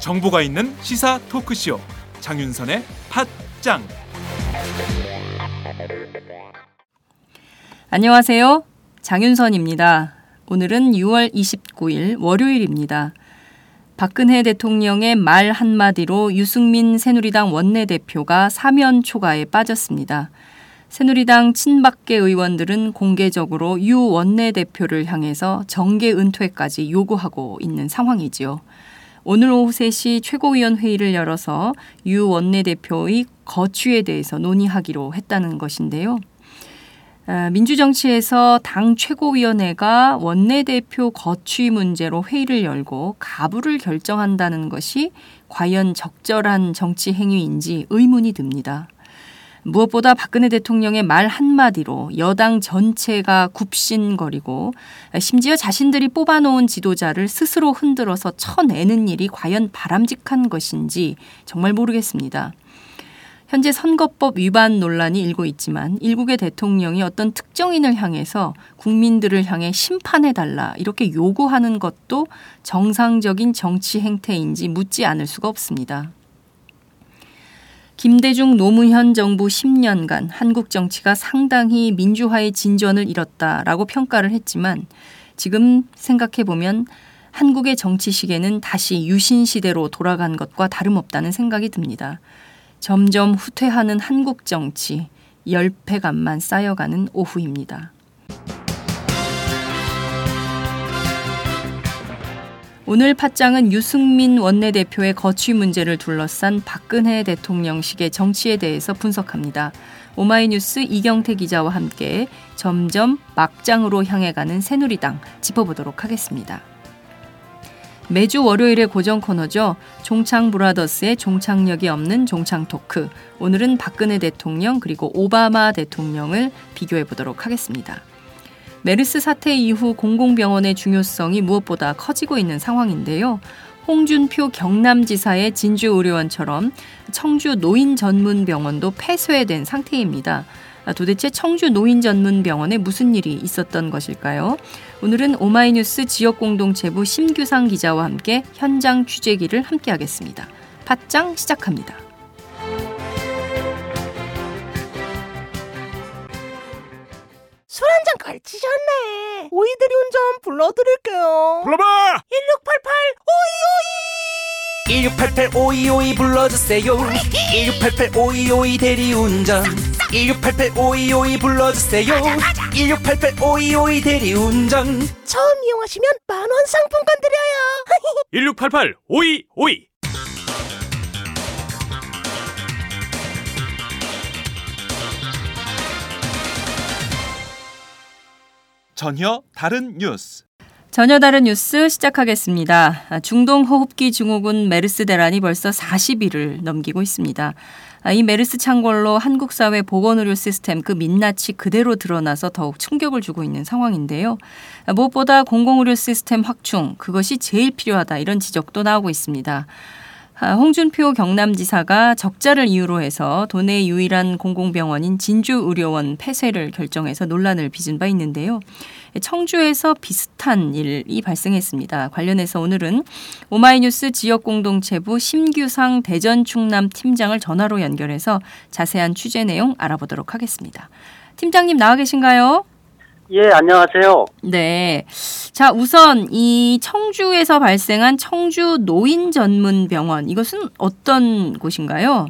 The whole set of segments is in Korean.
정보가 있는 시사 토크쇼 장윤선의 팟짱 안녕하세요. 장윤선입니다. 오늘은 6월 29일 월요일입니다. 박근혜 대통령의 말 한마디로 유승민 새누리당 원내대표가 사면 초가에 빠졌습니다. 새누리당 친박계 의원들은 공개적으로 유 원내대표를 향해서 정계 은퇴까지 요구하고 있는 상황이지요. 오늘 오후 3시 최고위원 회의를 열어서 유 원내대표의 거취에 대해서 논의하기로 했다는 것인데요. 아, 민주정치에서 당 최고위원회가 원내대표 거취 문제로 회의를 열고 가부를 결정한다는 것이 과연 적절한 정치 행위인지 의문이 듭니다. 무엇보다 박근혜 대통령의 말 한마디로 여당 전체가 굽신거리고 심지어 자신들이 뽑아놓은 지도자를 스스로 흔들어서 쳐내는 일이 과연 바람직한 것인지 정말 모르겠습니다. 현재 선거법 위반 논란이 일고 있지만 일국의 대통령이 어떤 특정인을 향해서 국민들을 향해 심판해 달라 이렇게 요구하는 것도 정상적인 정치 행태인지 묻지 않을 수가 없습니다. 김대중 노무현 정부 10년간 한국 정치가 상당히 민주화의 진전을 이뤘다라고 평가를 했지만 지금 생각해 보면 한국의 정치 시계는 다시 유신 시대로 돌아간 것과 다름없다는 생각이 듭니다. 점점 후퇴하는 한국 정치, 열패감만 쌓여가는 오후입니다. 오늘 팟장은 유승민 원내대표의 거취 문제를 둘러싼 박근혜 대통령식의 정치에 대해서 분석합니다. 오마이뉴스 이경태 기자와 함께 점점 막장으로 향해 가는 새누리당 짚어보도록 하겠습니다. 매주 월요일의 고정 코너죠. 종창 브라더스의 종착역이 없는 종창 토크. 오늘은 박근혜 대통령 그리고 오바마 대통령을 비교해 보도록 하겠습니다. 메르스 사태 이후 공공병원의 중요성이 무엇보다 커지고 있는 상황인데요. 홍준표 경남지사의 진주의료원처럼 청주 노인 전문 병원도 폐쇄된 상태입니다. 도대체 청주 노인 전문 병원에 무슨 일이 있었던 것일까요? 오늘은 오마이뉴스 지역공동체부 심규상 기자와 함께 현장 취재기를 함께하겠습니다. 팟짱 시작합니다. 술 한 잔 걸치셨네. 오이들이 운전 불러드릴게요. 불러봐! 1688 1688 5252 오이오이. 불러주세요 1688 5252 대리운전 1688 5252 불러주세요 1688 5252 대리운전 처음 이용하시면 만원 상품권 드려요. 1688 5252 전혀 다른 뉴스 전혀 다른 뉴스 시작하겠습니다. 아, 중동 호흡기 증후군 메르스 대란이 벌써 40일을 넘기고 있습니다. 아, 이 메르스 창궐로 한국 사회 보건 의료 시스템 그 민낯이 그대로 드러나서 더욱 충격을 주고 있는 상황인데요. 아, 무엇보다 공공 의료 시스템 확충 그것이 제일 필요하다 이런 지적도 나오고 있습니다. 홍준표 경남지사가 적자를 이유로 해서 도내 유일한 공공병원인 진주의료원 폐쇄를 결정해서 논란을 빚은 바 있는데요. 청주에서 비슷한 일이 발생했습니다. 관련해서 오늘은 오마이뉴스 지역공동체부 심규상 대전 충남 팀장을 전화로 연결해서 자세한 취재 내용 알아보도록 하겠습니다. 팀장님 나와 계신가요? 예, 안녕하세요. 네. 자, 우선 이 청주에서 발생한 청주 노인 전문 병원 이것은 어떤 곳인가요?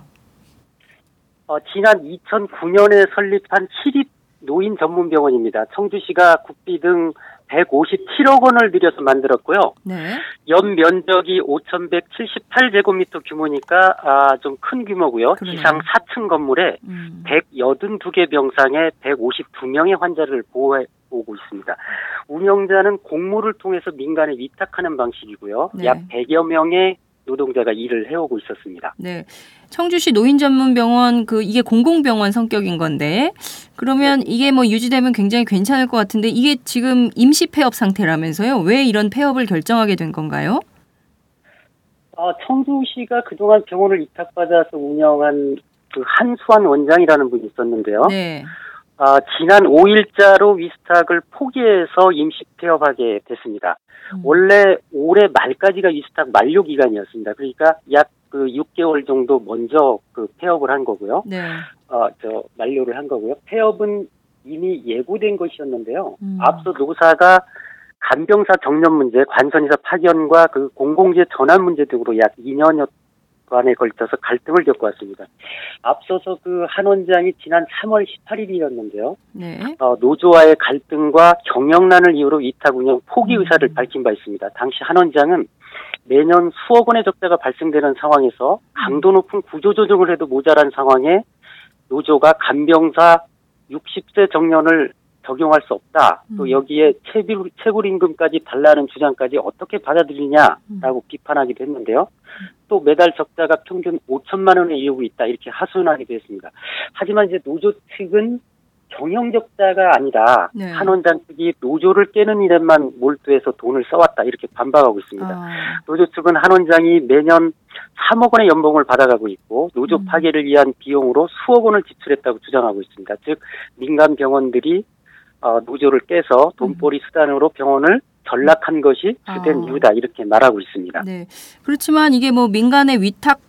어, 지난 2009년에 설립한 치립 노인 전문 병원입니다. 청주시가 국비 등 157억 원을 들여서 만들었고요. 네. 연 면적이 5,178제곱미터 규모니까 아, 좀 큰 규모고요. 그러네요. 지상 4층 건물에 음. 182개 병상에 152명의 환자를 보호해 오고 있습니다. 운영자는 공모를 통해서 민간에 위탁하는 방식이고요. 네. 약 100여 명의 노동자가 일을 해오고 있었습니다. 네. 청주시 노인 전문 병원 그 이게 공공병원 성격인 건데 그러면 이게 뭐 유지되면 굉장히 괜찮을 것 같은데 이게 지금 임시 폐업 상태라면서요? 왜 이런 폐업을 결정하게 된 건가요? 어, 청주시가 그동안 병원을 위탁받아서 운영한 그 한수환 원장이라는 분이 있었는데요. 네. 아, 지난 5일자로 위스탁을 포기해서 임시 폐업하게 됐습니다. 음. 원래 올해 말까지가 위스탁 만료 기간이었습니다. 그러니까 약 그 6개월 정도 먼저 그 폐업을 한 거고요. 네. 어, 저 만료를 한 거고요. 폐업은 이미 예고된 것이었는데요. 음. 앞서 노사가 간병사 정년 문제, 관선이사 파견과 그 공공재 전환 문제 등으로 약 2년여 간에 걸쳐서 갈등을 겪어왔습니다. 앞서서 그 한 원장이 지난 3월 18일이었는데요. 네. 어, 노조와의 갈등과 경영난을 이유로 위탁 운영 포기 음. 의사를 밝힌 바 있습니다. 당시 한 원장은 매년 수억 원의 적자가 발생되는 상황에서 강도 높은 구조조정을 해도 모자란 상황에 노조가 간병사 60세 정년을 적용할 수 없다. 또 음. 여기에 체불, 체불임금까지 달라는 주장까지 어떻게 받아들이냐라고 비판하기도 했는데요. 또 매달 적자가 평균 5천만 원에 이르고 있다. 이렇게 하소연하기도 했습니다. 하지만 이제 노조 측은 경영 적자가 아니다. 네. 한 원장 측이 노조를 깨는 일에만 몰두해서 돈을 써왔다. 이렇게 반박하고 있습니다. 아, 노조 측은 한 원장이 매년 3억 원의 연봉을 받아가고 있고 노조 음. 파괴를 위한 비용으로 수억 원을 지출했다고 주장하고 있습니다. 즉 민간 병원들이 어, 노조를 깨서 돈벌이 수단으로 병원을 전락한 것이 주된 음. 아. 이유다 이렇게 말하고 있습니다. 네. 그렇지만 이게 뭐 민간의 위탁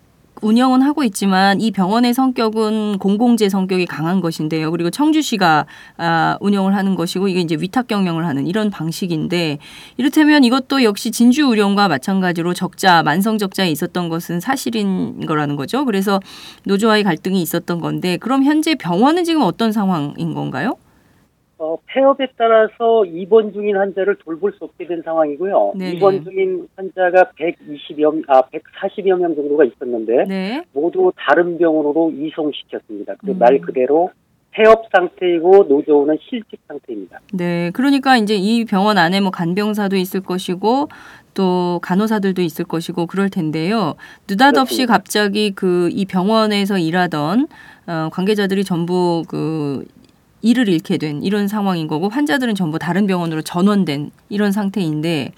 운영은 하고 있지만 이 병원의 성격은 공공재 성격이 강한 것인데요. 그리고 청주시가 아, 운영을 하는 것이고 이게 이제 위탁 경영을 하는 이런 방식인데 이렇다면 이것도 역시 진주 의료원과 마찬가지로 적자 만성 적자에 있었던 것은 사실인 거라는 거죠. 그래서 노조와의 갈등이 있었던 건데 그럼 현재 병원은 지금 어떤 상황인 건가요? 어, 폐업에 따라서 입원 중인 환자를 돌볼 수 없게 된 상황이고요. 네네. 입원 중인 환자가 120여, 아, 140여 명 정도가 있었는데 네. 모두 다른 병원으로 이송시켰습니다. 그 음. 말 그대로 폐업 상태이고 노조는 실직 상태입니다. 네, 그러니까 이제 이 병원 안에 뭐 간병사도 있을 것이고 또 간호사들도 있을 것이고 그럴 텐데요. 느닷없이 그렇습니다. 갑자기 그 이 병원에서 일하던 어, 관계자들이 전부 그 일을 잃게 된 이런 상황인 거고 환자들은 전부 다른 병원으로 전원된 이런 상태인데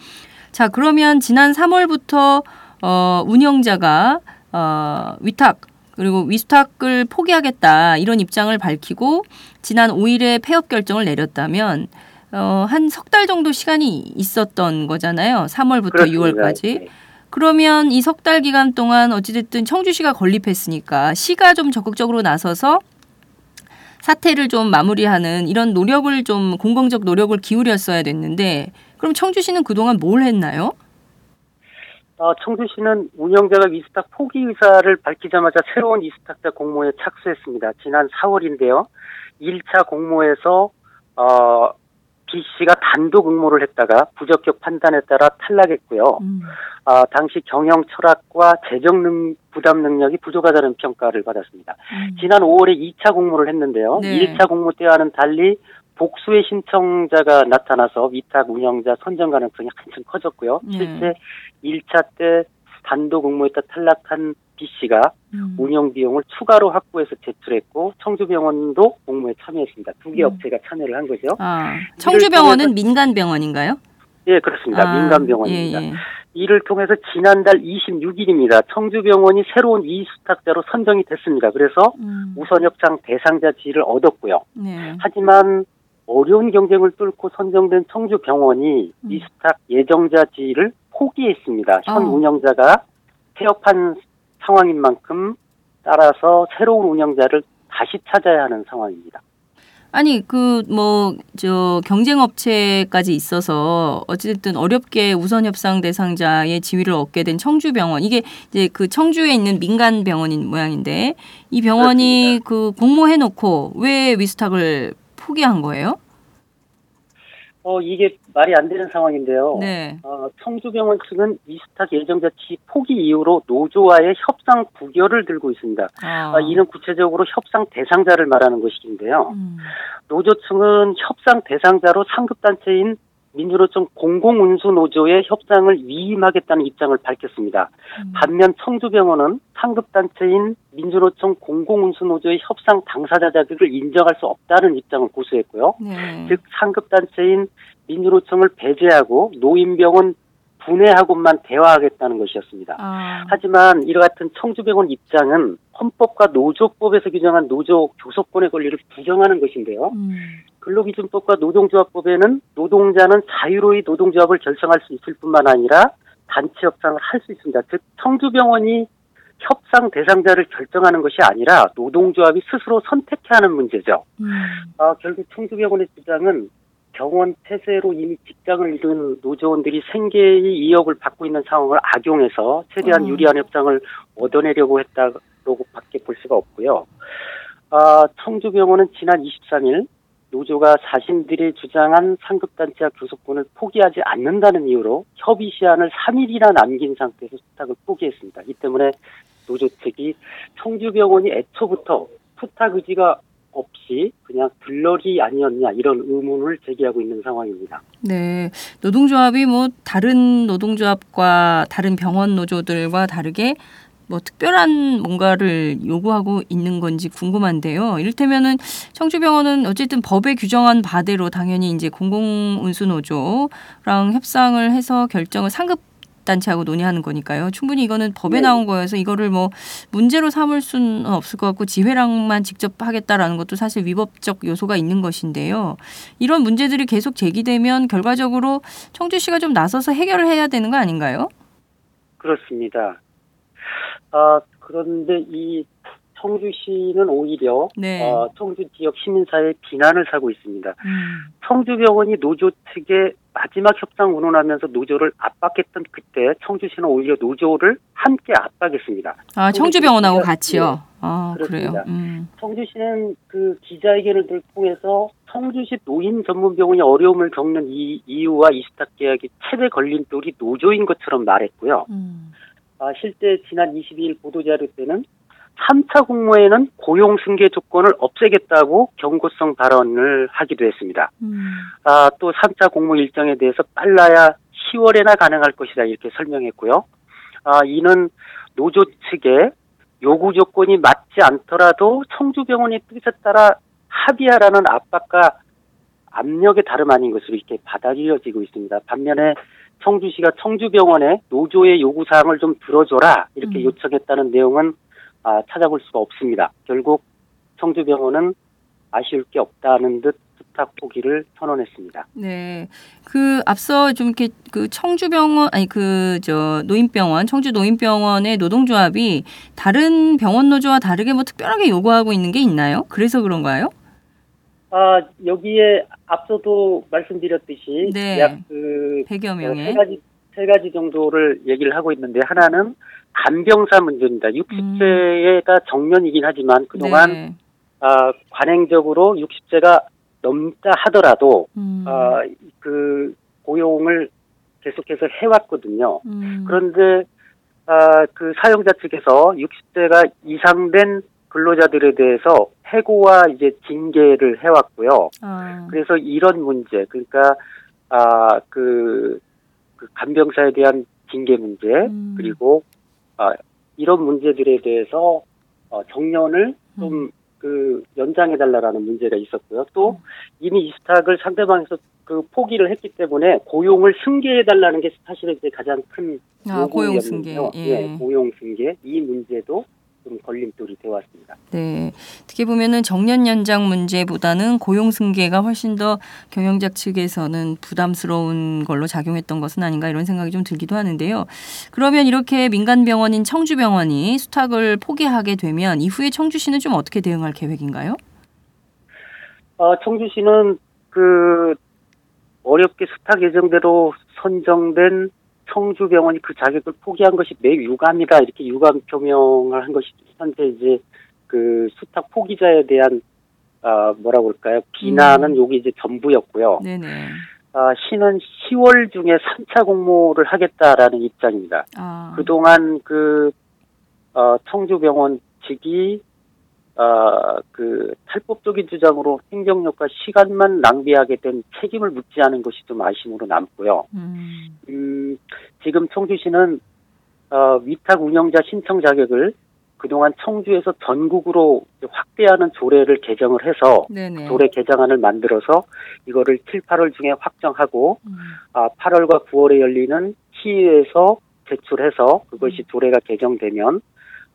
자 그러면 지난 3월부터 어, 운영자가 어, 위탁 그리고 위탁을 포기하겠다 이런 입장을 밝히고 지난 5일에 폐업 결정을 내렸다면 어, 한 석 달 정도 시간이 있었던 거잖아요. 3월부터 그렇습니다. 6월까지. 네. 그러면 이 석 달 기간 동안 어찌됐든 청주시가 건립했으니까 시가 좀 적극적으로 나서서 사태를 좀 마무리하는 이런 노력을 좀 공공적 노력을 기울였어야 됐는데 그럼 청주시는 그동안 뭘 했나요? 어, 청주시는 운영자가 위스탁 포기 의사를 밝히자마자 새로운 위스탁자 공모에 착수했습니다. 지난 4월인데요. 1차 공모에서 어, B 씨가 단독 응모를 했다가 부적격 판단에 따라 탈락했고요. 음. 아, 당시 경영 철학과 재정 능, 부담 능력이 부족하다는 평가를 받았습니다. 음. 지난 5월에 2차 공모를 했는데요. 네. 1차 공모 때와는 달리 복수의 신청자가 나타나서 위탁 운영자 선정 가능성이 한층 커졌고요. 네. 실제 1차 때 단독 응모에다 탈락한 B 씨가 음. 운영 비용을 추가로 확보해서 제출했고 청주병원도 공모에 참여했습니다. 두개 음. 업체가 참여를 한 거죠. 아, 청주병원은 민간 병원인가요? 예, 그렇습니다. 아, 민간 병원입니다. 예, 예. 이를 통해서 지난달 26일입니다. 청주병원이 새로운 이수탁자로 선정이 됐습니다. 그래서 음. 우선 협상 대상자 지위를 얻었고요. 네. 하지만 어려운 경쟁을 뚫고 선정된 청주병원이 음. 이수탁 예정자 지위를 포기했습니다. 현 아. 운영자가 폐업한 상황인 만큼 따라서 새로운 운영자를 다시 찾아야 하는 상황입니다. 아니 그 뭐 저 경쟁 업체까지 있어서 어쨌든 어렵게 우선 협상 대상자의 지위를 얻게 된 청주병원 이게 이제 그 청주에 있는 민간 병원인 모양인데 이 병원이 그 공모해 놓고 왜 위스탁을 포기한 거예요? 어, 이게 말이 안 되는 상황인데요. 네. 어, 청주병원 측은 이수탁 예정자 지 포기 이후로 노조와의 협상 부결을 들고 있습니다. 아. 아, 이는 구체적으로 협상 대상자를 말하는 것인데요. 음. 노조 측은 협상 대상자로 상급단체인 민주노총 공공운수노조의 협상을 위임하겠다는 입장을 밝혔습니다. 음. 반면 청주병원은 상급단체인 민주노총 공공운수노조의 협상 당사자 자격을 인정할 수 없다는 입장을 고수했고요. 네. 즉 상급단체인 민주노총을 배제하고 노인병원 분해하고만 대화하겠다는 것이었습니다. 아, 하지만 이와 같은 청주병원 입장은 헌법과 노조법에서 규정한 노조 교섭권의 권리를 부정하는 것인데요. 음, 근로기준법과 노동조합법에는 노동자는 자유로이 노동조합을 결성할 수 있을 뿐만 아니라 단체 협상을 할 수 있습니다. 즉 청주병원이 협상 대상자를 결정하는 것이 아니라 노동조합이 스스로 선택해야 하는 문제죠. 음, 아, 결국 청주병원의 주장은 병원 폐쇄로 이미 직장을 잃은 노조원들이 생계의 이역을 받고 있는 상황을 악용해서 최대한 음. 유리한 협상을 얻어내려고 했다고 밖에 볼 수가 없고요. 아, 청주병원은 지난 23일 노조가 자신들이 주장한 상급단체와 교섭권을 포기하지 않는다는 이유로 협의 시한을 3일이나 남긴 상태에서 수탁을 포기했습니다. 이 때문에 노조 측이 청주병원이 애초부터 부탁 의지가 없이 그냥 들러리 아니었냐 이런 의문을 제기하고 있는 상황입니다. 네. 노동조합이 뭐 다른 노동조합과 다른 병원 노조들과 다르게 뭐 특별한 뭔가를 요구하고 있는 건지 궁금한데요. 이를테면은 청주병원은 어쨌든 법에 규정한 바대로 당연히 이제 공공운수노조랑 협상을 해서 결정을 상급 단체하고 논의하는 거니까요. 충분히 이거는 법에 네. 나온 거여서 이거를 뭐 문제로 삼을 수는 없을 것 같고 지회랑만 직접 하겠다라는 것도 사실 위법적 요소가 있는 것인데요. 이런 문제들이 계속 제기되면 결과적으로 청주시가 좀 나서서 해결을 해야 되는 거 아닌가요? 그렇습니다. 아, 그런데 이 청주시는 오히려 네. 어, 청주 지역 시민사회의 비난을 사고 있습니다. 음. 청주병원이 노조 측에 마지막 협상 운운하면서 노조를 압박했던 그때 청주시는 오히려 노조를 함께 압박했습니다. 아 청주병원하고 네. 같이요. 아 그래요. 그렇습니다. 음. 청주시는 그 기자회견을 통해서 청주시 노인 전문병원이 어려움을 겪는 이 이유와 이스타 계약의 최대 걸림돌이 노조인 것처럼 말했고요. 음. 아, 실제 지난 22일 보도자료 때는 3차 공모에는 고용 승계 조건을 없애겠다고 경고성 발언을 하기도 했습니다. 음. 아, 또 3차 공모 일정에 대해서 빨라야 10월에나 가능할 것이다 이렇게 설명했고요. 아, 이는 노조 측의 요구 조건이 맞지 않더라도 청주병원의 뜻에 따라 합의하라는 압박과 압력의 다름 아닌 것으로 이렇게 받아들여지고 있습니다. 반면에 청주시가 청주병원에 노조의 요구사항을 좀 들어줘라 이렇게 음. 요청했다는 내용은 아, 찾아볼 수가 없습니다. 결국 청주병원은 아쉬울 게 없다는 듯 부탁 포기를 선언했습니다. 네. 그 앞서 좀 이렇게 그 청주병원 아니 그 저 노인병원 청주 노인병원의 노동조합이 다른 병원 노조와 다르게 뭐 특별하게 요구하고 있는 게 있나요? 그래서 그런가요? 아, 여기에 앞서도 말씀드렸듯이 네. 약그 100여 세 명의 가지 세 가지 정도를 얘기를 하고 있는데 하나는 간병사 문제입니다. 60세가 정년이긴 하지만 그동안 음. 네. 아, 관행적으로 60세가 넘다 하더라도 음. 아, 그 고용을 계속해서 해왔거든요. 음. 그런데 아, 그 사용자 측에서 60세가 이상된 근로자들에 대해서 해고와 이제 징계를 해왔고요. 아. 그래서 이런 문제, 그러니까 아그 그 간병사에 대한 징계 문제 음. 그리고 아 이런 문제들에 대해서 어, 정년을 좀 음. 그 연장해 달라라는 문제가 있었고요. 또 이미 이스탁을 상대방에서 그 포기를 했기 때문에 고용을 승계해 달라는 게 사실은 이제 가장 큰 아, 고용 승계. 예. 예, 고용 승계 이 문제도 좀 걸림돌이 되어 왔습니다. 네. 어떻게 보면은 정년 연장 문제보다는 고용 승계가 훨씬 더 경영자 측에서는 부담스러운 걸로 작용했던 것은 아닌가 이런 생각이 좀 들기도 하는데요. 그러면 이렇게 민간 병원인 청주 병원이 수탁을 포기하게 되면 이후에 청주시는 좀 어떻게 대응할 계획인가요? 어, 청주시는 그 어렵게 수탁 예정대로 선정된 청주병원이 그 자격을 포기한 것이 매우 유감이다 이렇게 유감 표명을 한 것이 현재 이제 그 수탁 포기자에 대한 아 뭐라고 할까요 비난은 여기 이제 전부였고요. 네네. 아 시는 10월 중에 3차 공모를 하겠다라는 입장입니다. 아, 그동안 그, 어, 청주병원 측이, 어, 그, 탈법적인 주장으로 행정력과 시간만 낭비하게 된 책임을 묻지 않은 것이 좀 아쉬움으로 남고요. 음, 음, 지금 청주시는, 어, 위탁 운영자 신청 자격을 그동안 청주에서 전국으로 확대하는 조례를 개정을 해서 네네. 조례 개정안을 만들어서 이거를 7, 8월 중에 확정하고 음. 아, 8월과 9월에 열리는 시의회에서 제출해서 그것이 조례가 개정되면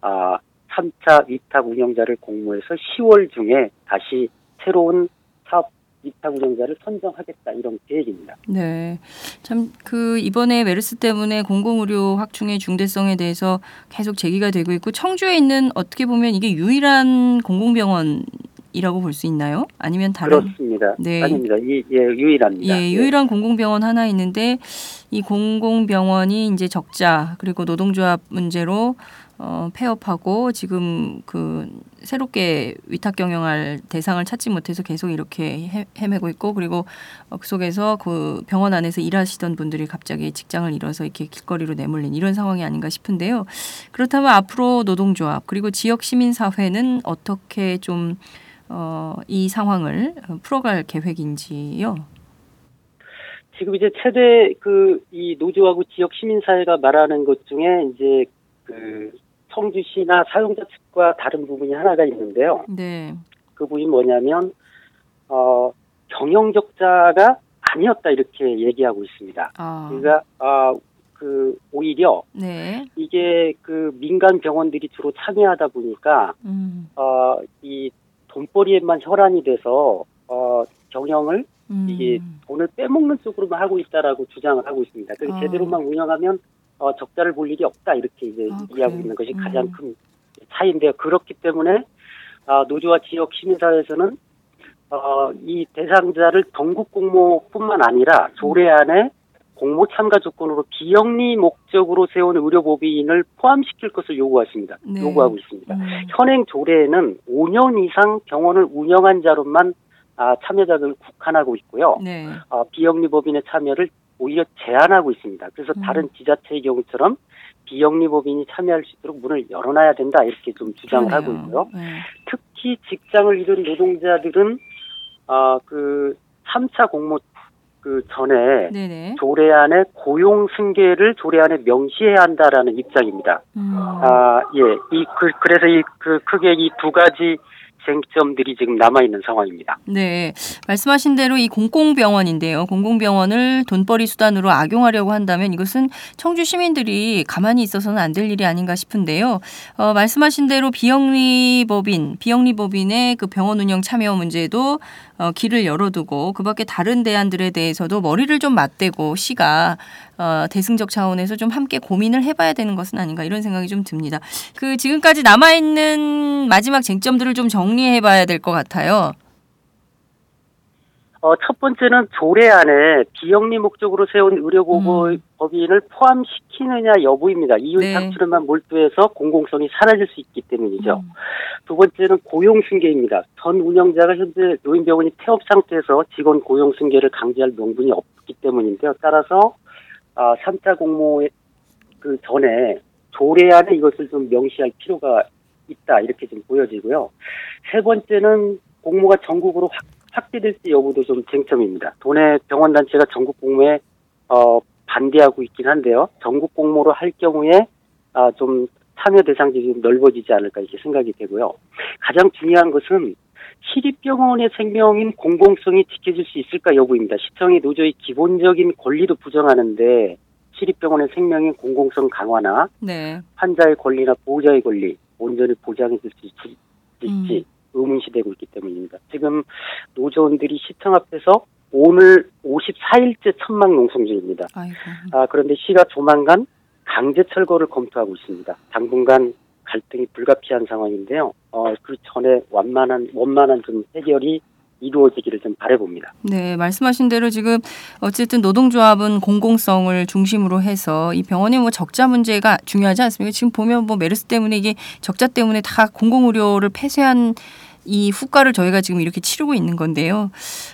아, 3차 위탁 운영자를 공모해서 10월 중에 다시 새로운 사업 위탁 운영자를 선정하겠다 이런 계획입니다. 네. 참 그 이번에 메르스 때문에 공공의료 확충의 중대성에 대해서 계속 제기가 되고 있고 청주에 있는 어떻게 보면 이게 유일한 공공병원 이라고 볼 수 있나요? 아니면 다른 그렇습니다. 네. 아닙니다. 이, 예, 유일합니다. 예, 유일한 공공병원 하나 있는데 이 공공병원이 이제 적자 그리고 노동조합 문제로 어, 폐업하고 지금 그 새롭게 위탁 경영할 대상을 찾지 못해서 계속 이렇게 헤, 헤매고 있고 그리고 어, 그 속에서 그 병원 안에서 일하시던 분들이 갑자기 직장을 잃어서 이렇게 길거리로 내몰린 이런 상황이 아닌가 싶은데요. 그렇다면 앞으로 노동조합 그리고 지역 시민 사회는 어떻게 좀 어, 이 상황을 풀어갈 계획인지요? 지금 이제 최대 그 이 노조하고 지역 시민사회가 말하는 것 중에 이제 그 청주시나 사용자 측과 다른 부분이 하나가 있는데요. 네. 그 부분이 뭐냐면 어 경영 적자가 아니었다 이렇게 얘기하고 있습니다. 아, 그러니까 아그 오히려 네. 이게 그 민간 병원들이 주로 참여하다 보니까 음, 어 이 돈벌이에만 혈안이 돼서 어 경영을 음. 이게 돈을 빼먹는 쪽으로만 하고 있다라고 주장을 하고 있습니다. 그 아. 제대로만 운영하면 어, 적자를 볼 일이 없다 이렇게 이제 아, 그래요? 있는 것이 음. 가장 큰 차이인데요. 그렇기 때문에 아, 노조와 지역 시민사회에서는 어, 이 대상자를 전국 공모뿐만 아니라 조례 안에 공모 참가 조건으로 비영리 목적으로 세운 의료법인을 포함시킬 것을 요구하십니다. 네. 요구하고 있습니다. 음, 현행 조례에는 5년 이상 병원을 운영한 자로만 아, 참여 자격을 국한하고 있고요. 네. 어, 비영리 법인의 참여를 오히려 제한하고 있습니다. 그래서 음. 다른 지자체의 경우처럼 비영리법인이 참여할 수 있도록 문을 열어놔야 된다 이렇게 좀 주장을 하고 그러네요. 있고요. 네. 특히 직장을 잃은 노동자들은 어, 그 3차 공모 그 전에 네네. 조례안에 고용 승계를 조례안에 명시해야 한다라는 입장입니다. 음, 아, 예. 이, 그, 그래서 이, 그, 크게 이 두 가지 쟁점들이 지금 남아 있는 상황입니다. 네. 말씀하신 대로 이 공공병원인데요. 공공병원을 돈벌이 수단으로 악용하려고 한다면 이것은 청주 시민들이 가만히 있어서는 안 될 일이 아닌가 싶은데요. 어, 말씀하신 대로 비영리법인, 비영리법인의 그 병원 운영 참여 문제도 어, 길을 열어두고 그 밖에 다른 대안들에 대해서도 머리를 좀 맞대고 시가 어, 대승적 차원에서 좀 함께 고민을 해봐야 되는 것은 아닌가 이런 생각이 좀 듭니다. 그 지금까지 남아 있는 마지막 쟁점들을 좀 정리해봐야 될 것 같아요. 어, 첫 번째는 조례안에 비영리 목적으로 세운 의료보호법인을 포함시키느냐 여부입니다. 이윤 네. 창출에만 몰두해서 공공성이 사라질 수 있기 때문이죠. 음. 두 번째는 고용 승계입니다. 전 운영자가 현재 노인병원이 폐업 상태에서 직원 고용 승계를 강제할 명분이 없기 때문인데요. 따라서 아, 3차 공모의 그 전에 조례안에 이것을 좀 명시할 필요가 있다 이렇게 좀 보여지고요. 세 번째는 공모가 전국으로 확, 확대될지 여부도 좀 쟁점입니다. 도내 병원 단체가 전국 공모에 어, 반대하고 있긴 한데요. 전국 공모로 할 경우에 아, 좀 참여 대상들이 좀 넓어지지 않을까 이렇게 생각이 되고요. 가장 중요한 것은 시립병원의 생명인 공공성이 지켜질 수 있을까 여부입니다. 시청이 노조의 기본적인 권리도 부정하는데 시립병원의 생명인 공공성 강화나 네. 환자의 권리나 보호자의 권리 온전히 보장해 줄 수 있을지 음. 의문시되고 있기 때문입니다. 지금 노조원들이 시청 앞에서 오늘 54일째 천막 농성 중입니다. 아이고. 아, 그런데 시가 조만간 강제 철거를 검토하고 있습니다. 당분간 갈등이 불가피한 상황인데요. 어, 그 전에 완만한, 원만한 좀 해결이 이루어지기를 좀 바라봅니다. 네, 말씀하신 대로 지금 어쨌든 노동조합은 공공성을 중심으로 해서 이 병원의 뭐 적자 문제가 중요하지 않습니까? 지금 보면 뭐 메르스 때문에 이게 적자 때문에 다 공공의료를 폐쇄한 이 후과를 저희가 지금 이렇게 치르고 있는 건데요.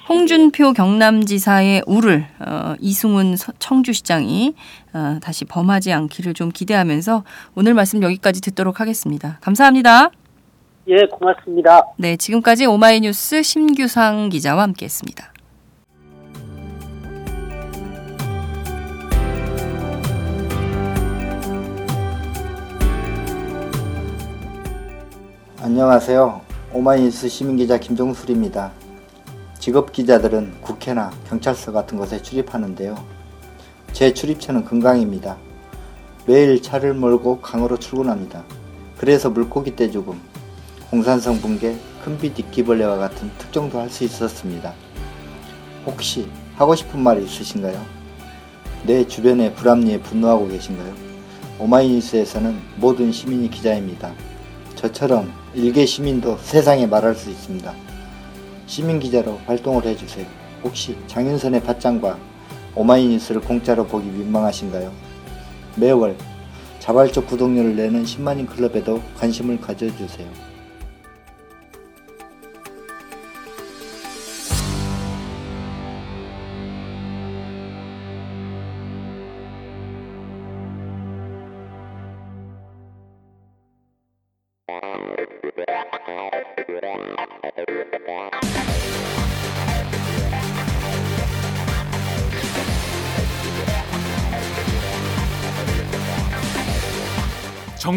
홍준표 경남지사의 우를 어, 이승훈 서- 청주시장이 어, 다시 범하지 않기를 좀 기대하면서 오늘 말씀 여기까지 듣도록 하겠습니다. 감사합니다. 예, 고맙습니다. 네, 지금까지 오마이뉴스 심규상 기자와 함께했습니다. 안녕하세요. 오마이뉴스 시민기자 김종술입니다. 직업기자들은 국회나 경찰서 같은 곳에 출입하는데요. 제 출입처는 금강입니다. 매일 차를 몰고 강으로 출근합니다. 그래서 물고기 떼 죽음, 홍산성 붕괴, 큰빛 이끼벌레와 같은 특종도 할 수 있었습니다. 혹시 하고 싶은 말이 있으신가요? 내 주변의 불합리에 분노하고 계신가요? 오마이뉴스에서는 모든 시민이 기자입니다. 저처럼 일개 시민도 세상에 말할 수 있습니다. 시민 기자로 활동을 해주세요. 혹시 장윤선의 팟짱과 오마이뉴스를 공짜로 보기 민망하신가요? 매월 자발적 구독료를 내는 10만인 클럽에도 관심을 가져주세요.